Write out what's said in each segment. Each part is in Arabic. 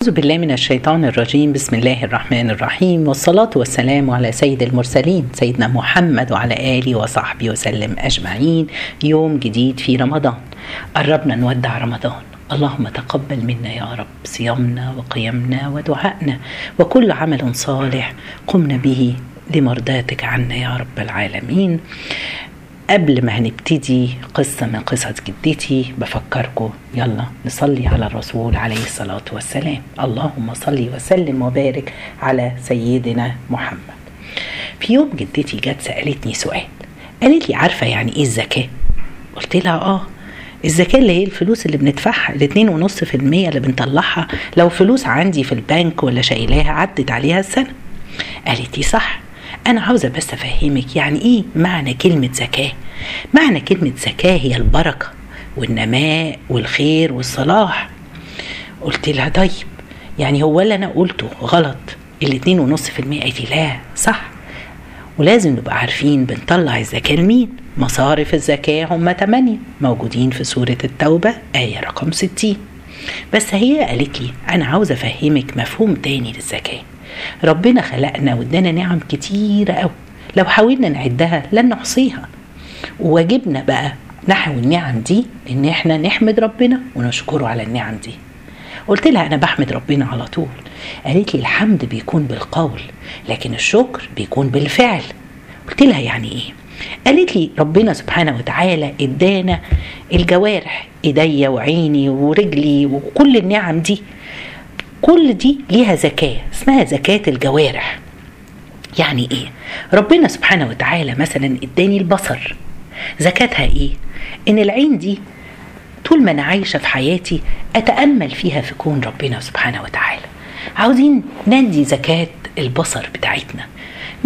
أعوذ بالله من الشيطان الرجيم. بسم الله الرحمن الرحيم. والصلاة والسلام على سيد المرسلين سيدنا محمد وعلى آله وصحبه وسلم أجمعين. يوم جديد في رمضان. قربنا نودع رمضان. اللهم تقبل منا يا رب صيامنا وقيامنا ودعائنا وكل عمل صالح قمنا به لمرضاتك عنا يا رب العالمين. قبل ما هنبتدي قصة من قصص جدتي بفكركم يلا نصلي على الرسول عليه الصلاة والسلام. اللهم صل وسلم وبارك على سيدنا محمد. في يوم جدتي جت سألتني سؤال. قالت لي عارفة يعني إيه الزكاة؟ قلت لها آه الزكاة اللي هي الفلوس اللي بندفعها الاتنين ونص في المية اللي بنطلعها لو فلوس عندي في البنك ولا شايلاها عدت عليها السنة. قالت لي صح. أنا عاوزة بس أفهمك يعني إيه معنى كلمة زكاة؟ معنى كلمة زكاة هي البركة والنماء والخير والصلاح. قلت لها طيب يعني هو اللي أنا قلته غلط؟ الاتنين ونص في المية قالت لا صح. ولازم نبقى عارفين بنطلع الزكاة لمين؟ مصارف الزكاة هم تمانية موجودين في سورة التوبة آية رقم 60 بس هي قالت لي أنا عاوزة أفهمك مفهوم تاني للزكاة. ربنا خلقنا وادانا نعم كتيرة قوي. لو حاولنا نعدها لن نحصيها. وواجبنا بقى نحو النعم دي إن إحنا نحمد ربنا ونشكره على النعم دي. قلت لها أنا بحمد ربنا على طول. قالت لي الحمد بيكون بالقول لكن الشكر بيكون بالفعل. قلت لها يعني إيه؟ قالت لي ربنا سبحانه وتعالى إدانا الجوارح إيديا وعيني ورجلي وكل النعم دي. كل دي ليها زكاة اسمها زكاة الجوارح. يعني إيه؟ ربنا سبحانه وتعالى مثلا إداني البصر. زكاتها إيه؟ إن العين دي طول ما أنا عايشة في حياتي أتأمل فيها في كون ربنا سبحانه وتعالى. عاوزين ندي زكاة البصر بتاعتنا.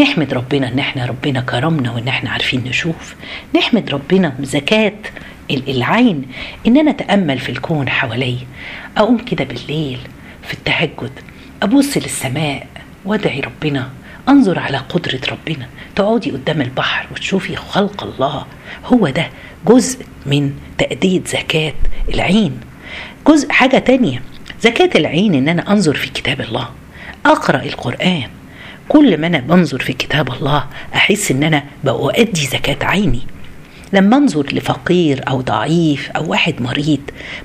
نحمد ربنا إن إحنا ربنا كرمنا وإن إحنا عارفين نشوف. نحمد ربنا بزكاة العين ان أنا اتامل في الكون حواليا. أقوم كده بالليل في التهجد. ابص للسماء وادعي ربنا. أنظر على قدرة ربنا. تقعدي قدام البحر وتشوفي خلق الله. هو ده جزء من تأدية زكاة العين. جزء حاجة تانية. زكاة العين إن أنا أنظر في كتاب الله. أقرأ القرآن. كل ما أنا بنظر في كتاب الله أحس إن أنا بأؤدي زكاة عيني. لما أنظر لفقير أو ضعيف أو واحد مريض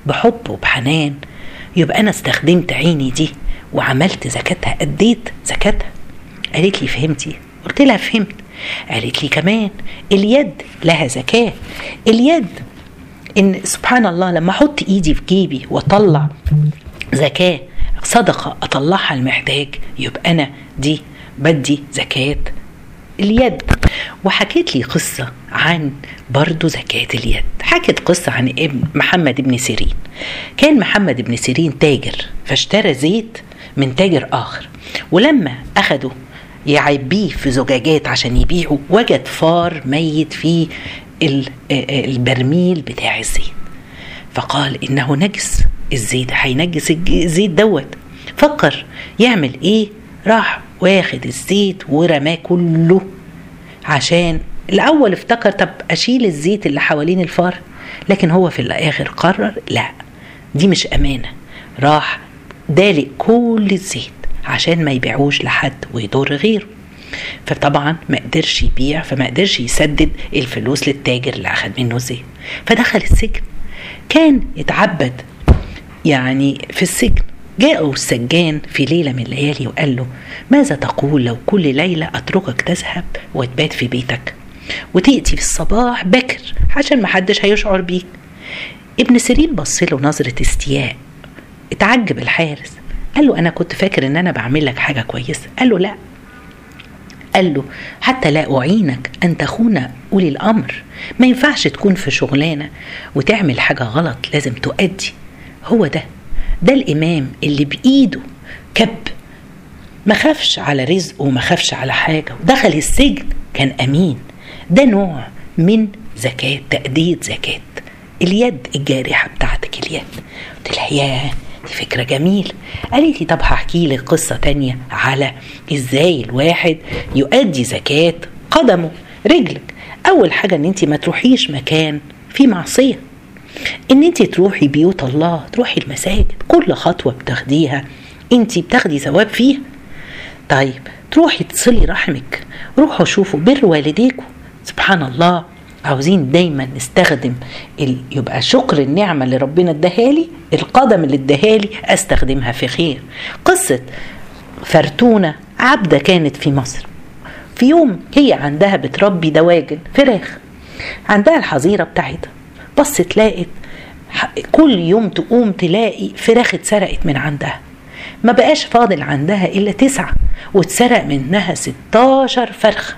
بحب وبحنان يبقى أنا استخدمت عيني دي وعملت زكاتها. أديت زكاتها. قالت لي فهمتي. قلت لها فهمت. قالت لي كمان اليد لها زكاة. اليد إن سبحان الله لما أحط إيدي في جيبي وأطلع زكاة صدقة أطلعها المحتاج يبقى أنا دي بدي زكاة. اليد. وحكيت لي قصة عن برضو زكاة اليد. حكت قصة عن ابن محمد بن سيرين. كان محمد بن سيرين تاجر فاشترى زيت من تاجر آخر. ولما أخده يعبيه في زجاجات عشان يبيعه وجد فار ميت في البرميل بتاع الزيت. فقال إنه نجس الزيت هينجس الزيت دوت. فكر يعمل إيه؟ راح واخد الزيت ورماه كله عشان الأول افتكر طب أشيل الزيت اللي حوالين الفار؟ لكن هو في الآخر قرر لا دي مش أمانة. راح دالق كل الزيت عشان ما يبيعوش لحد ويضر غيره. فطبعا ما قدرش يبيع فما قدرش يسدد الفلوس للتاجر اللي أخد منه الزيت. فدخل السجن. كان يتعبد يعني في السجن. جاءه السجان في ليلة من الليالي وقال له ماذا تقول لو كل ليلة أتركك تذهب وتبات في بيتك؟ وتأتي في الصباح بكر عشان محدش هيشعر بيك. ابن سيرين بص له نظرة استياء اتعجب الحارس قال له أنا كنت فاكر إن أنا بعمل لك حاجة كويسة. قال له لا. قال له حتى لا أعينك أن تخون أولي الأمر. ما ينفعش تكون في شغلانة وتعمل حاجة غلط لازم تؤدي. هو ده ده الإمام اللي بإيده كب ما خافش على رزقه وما خافش على حاجة ودخل السجن كان أمين. ده نوع من زكاة تأدية زكاة. اليد الجارحة بتاعتك اليد. قلت لها ياه دي فكرة جميلة. قالت لي طب هحكي لك قصة تانية على إزاي الواحد يؤدي زكاة قدمه رجلك. أول حاجة إن أنت ما تروحيش مكان فيه معصية. إن انت تروحي بيوت الله تروحي المساجد كل خطوة بتاخديها انت بتاخدي ثواب فيها. طيب تروحي تصلي رحمك روحوا شوفوا بر والديكم سبحان الله عاوزين دايما نستخدم ال... يبقى شكر النعمة اللي ربنا اداها لي القدم اللي اداها لي أستخدمها في خير. قصة فرتونة عبدة كانت في مصر. في يوم هي عندها بتربي دواجن فراخ. عندها الحظيرة بتاعتها. بصت لقت كل يوم تقوم تلاقي فراخ اتسرقت من عندها. ما بقاش فاضل عندها إلا تسعة واتسرق منها 16 فرخة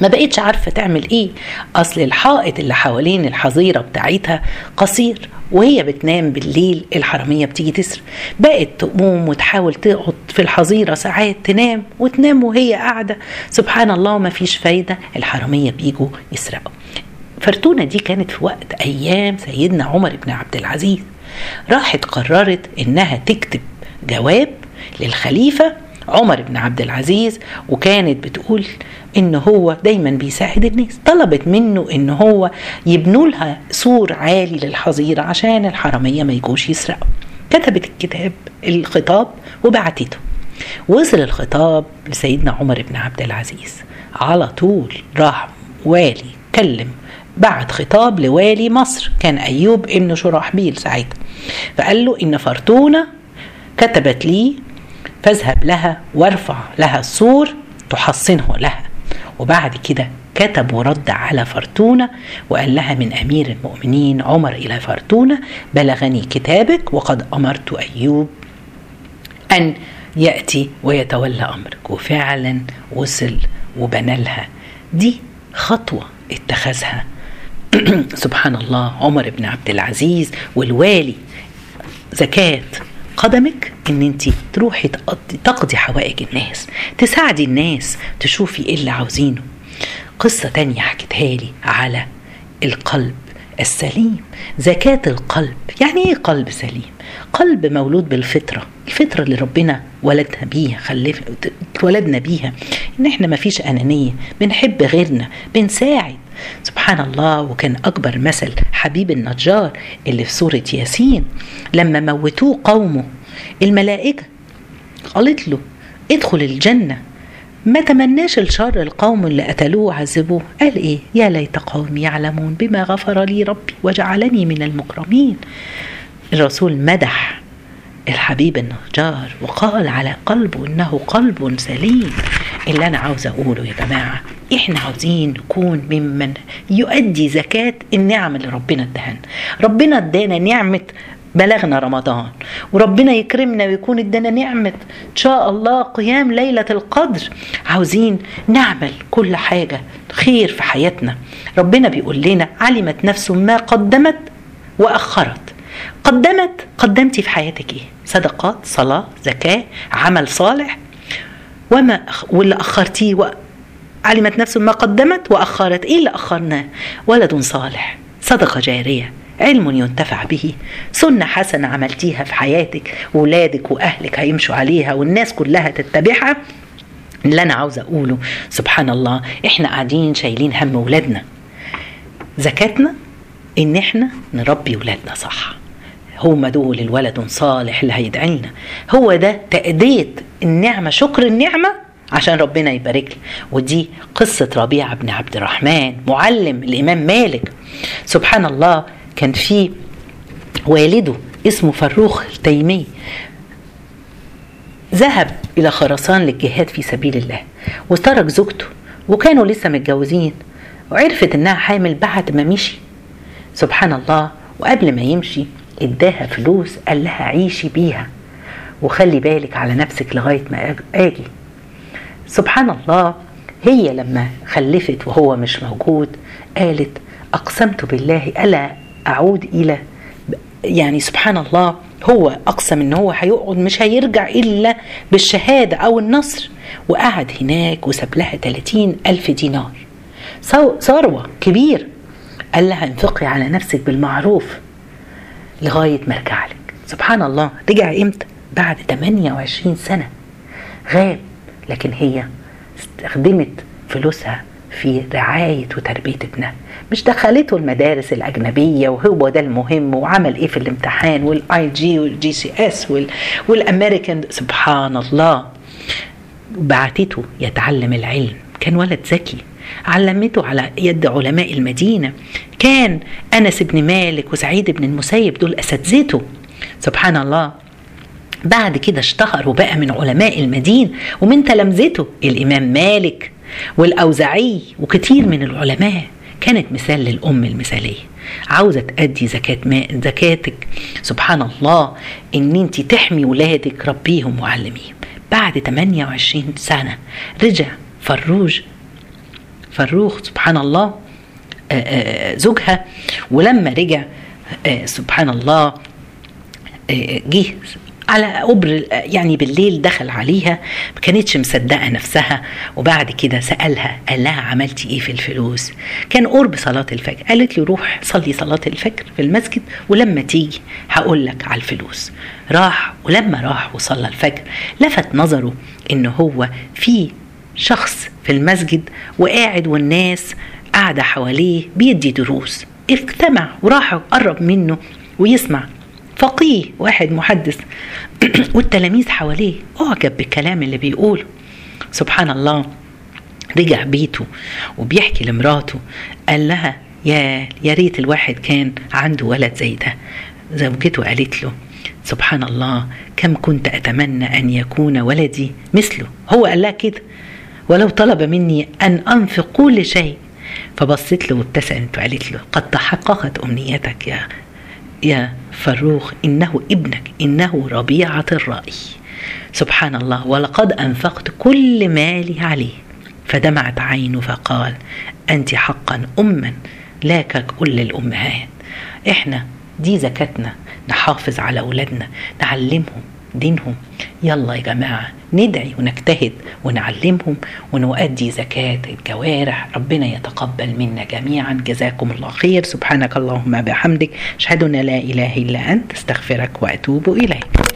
ما بقتش عارفة تعمل إيه. أصل الحائط اللي حوالين الحظيرة بتاعتها قصير وهي بتنام بالليل الحرامية بتيجي تسرق بقت تقوم وتحاول تقعد في الحظيرة ساعات تنام وتنام وهي قاعدة. سبحان الله ما فيش فايدة الحرامية بيجوا يسرقوا. فرتونة دي كانت في وقت أيام سيدنا عمر بن عبد العزيز. راحت قررت إنها تكتب جواب للخليفة عمر بن عبد العزيز وكانت بتقول إن هو دايما بيساعد الناس. طلبت منه إن هو يبنوا لها سور عالي للحظيرة عشان الحرامية ما يجوش يسرقوا. كتبت الكتاب الخطاب وبعتته. وصل الخطاب لسيدنا عمر بن عبد العزيز. على طول راح والي كلم بعت خطاب لوالي مصر كان أيوب ابن شراحبيل ساعتها. فقال له إن فرتونه كتبت لي فاذهب لها وارفع لها السور تحصنه لها. وبعد كده كتب ورد على فرتونة وقال لها من أمير المؤمنين عمر إلى فرتونة بلغني كتابك وقد أمرت أيوب أن يأتي ويتولى أمرك. وفعلا وصل وبنى لها. دي خطوة اتخذها سبحان الله عمر بن عبد العزيز والوالي. زكاة قدمك إن انت تروحي تقضي حوائج الناس تساعدي الناس تشوفي إيه اللي عاوزينه. قصة تانية حكيتها لي على القلب السليم. زكاة القلب يعني إيه قلب سليم؟ قلب مولود بالفطرة. الفطرة اللي ربنا ولدها بيها خلف اتولدنا بيها. إن إحنا ما فيش أنانية بنحب غيرنا بنساعد سبحان الله وكان أكبر مثل حبيب النجار اللي في سورة ياسين. لما موتوه قومه الملائكة قالت له ادخل الجنة. ما تمناش الشر القوم اللي قتلوه وعذبوه. قال إيه؟ يا ليت قومي يعلمون بما غفر لي ربي وجعلني من المكرمين. الرسول مدح الحبيب النجار وقال على قلبه إنه قلب سليم. اللي أنا عاوز أقوله يا جماعة إحنا عاوزين نكون ممن يؤدي زكاة النعم اللي ربنا ادهنا ربنا ادانا نعمة بلغنا رمضان وربنا يكرمنا ويكون ادانا نعمة إن شاء الله قيام ليلة القدر. عاوزين نعمل كل حاجة خير في حياتنا. ربنا بيقول لنا علمت نفس ما قدمت وأخرت. قدمت قدمتي في حياتك إيه؟ صدقات صلاة زكاة عمل صالح. وما واللي أخرتيه علمت نفس ما قدمت وأخرت إيه اللي أخرناه ولد صالح صدقة جارية علم ينتفع به. سنة حسنة عملتيها في حياتك ولادك وأهلك هيمشوا عليها والناس كلها تتبعها. اللي أنا عاوزة أقوله سبحان الله إحنا قاعدين شايلين هم ولادنا. زكاتنا إن إحنا نربي ولادنا صح. هما دول الولد صالح اللي هيدعي لنا هو ده تأدية النعمة شكر النعمة عشان ربنا يبارك لي. ودي قصة ربيعة بن عبد الرحمن معلم الإمام مالك. سبحان الله كان في والده اسمه فروخ التيمي ذهب إلى خراسان للجهاد في سبيل الله وترك زوجته وكانوا لسه متجوزين. وعرفت إنها حامل بعد ما مشي. سبحان الله وقبل ما يمشي اداها فلوس قال لها عيشي بيها وخلي بالك على نفسك لغاية ما آجي. سبحان الله. هي لما خلفت وهو مش موجود قالت أقسمت بالله ألا أعود إلى يعني سبحان الله هو أقسم إن هو هيقعد مش هيرجع إلا بالشهادة أو النصر. وقعد هناك وساب لها 30 ألف دينار. ثروة كبير. قال لها انفقي على نفسك بالمعروف لغاية ما ارجع لك. سبحان الله. رجع إمتى؟ بعد 28 سنة. غاب. لكن هي استخدمت فلوسها في رعاية وتربية ابنها. مش دخلته المدارس الأجنبية وهو ده المهم وعمل إيه في الامتحان؟ وال IG وال GCS والأمريكان سبحان الله. بعتته يتعلم العلم. كان ولد ذكي. علمته على يد علماء المدينة. كان أنس بن مالك وسعيد بن المسيب دول أساتذته. سبحان الله. بعد كده اشتهر وبقى من علماء المدينة ومن تلامذته الإمام مالك والأوزعي وكتير من العلماء. كانت مثال للأم المثالية. عاوزة تأدي زكاة ماء زكاتك. سبحان الله إن أنت تحمي ولادك ربيهم وعلميهم. بعد 28 سنة رجع فروج فروخ سبحان الله زوجها. ولما رجع سبحان الله جه على قبر يعني بالليل دخل عليها ما كانتش مصدقة نفسها وبعد كده سألها قال لها عملتي إيه في الفلوس؟ كان قرب صلاة الفجر قالت له روح صلي صلاة الفجر في المسجد ولما تيجي هقول لك على الفلوس. راح ولما راح وصلى الفجر لفت نظره إن هو في شخص في المسجد وقاعد والناس قاعدة حواليه بيدي دروس. اجتمع وراح قرب منه ويسمع فقيه واحد محدث. والتلاميذ حواليه أعجب بالكلام اللي بيقوله. سبحان الله. رجع بيته وبيحكي لمراته. قال لها يا يا ريت الواحد كان عنده ولد زي ده. زوجته قالت له سبحان الله كم كنت أتمنى أن يكون ولدي مثله. هو قال لها كده. ولو طلب مني أن أنفق كل شيء. فبصت له وابتسمت وقالت له قد تحققت أمنيتك يا يا فروخ إنه ابنك إنه ربيعة الرأي. سبحان الله ولقد أنفقت كل مالي عليه. فدمعت عينه فقال أنت حقا أما لا ككل الأمهات إحنا دي زكاتنا نحافظ على أولادنا نعلمهم دينهم. يلا يا جماعة ندعي ونجتهد ونعلمهم ونؤدي زكاة الجوارح. ربنا يتقبل منا جميعا. جزاكم الله خير. سبحانك اللهم بحمدك. أشهد أن لا إله إلا أنت. أستغفرك وأتوب إليك.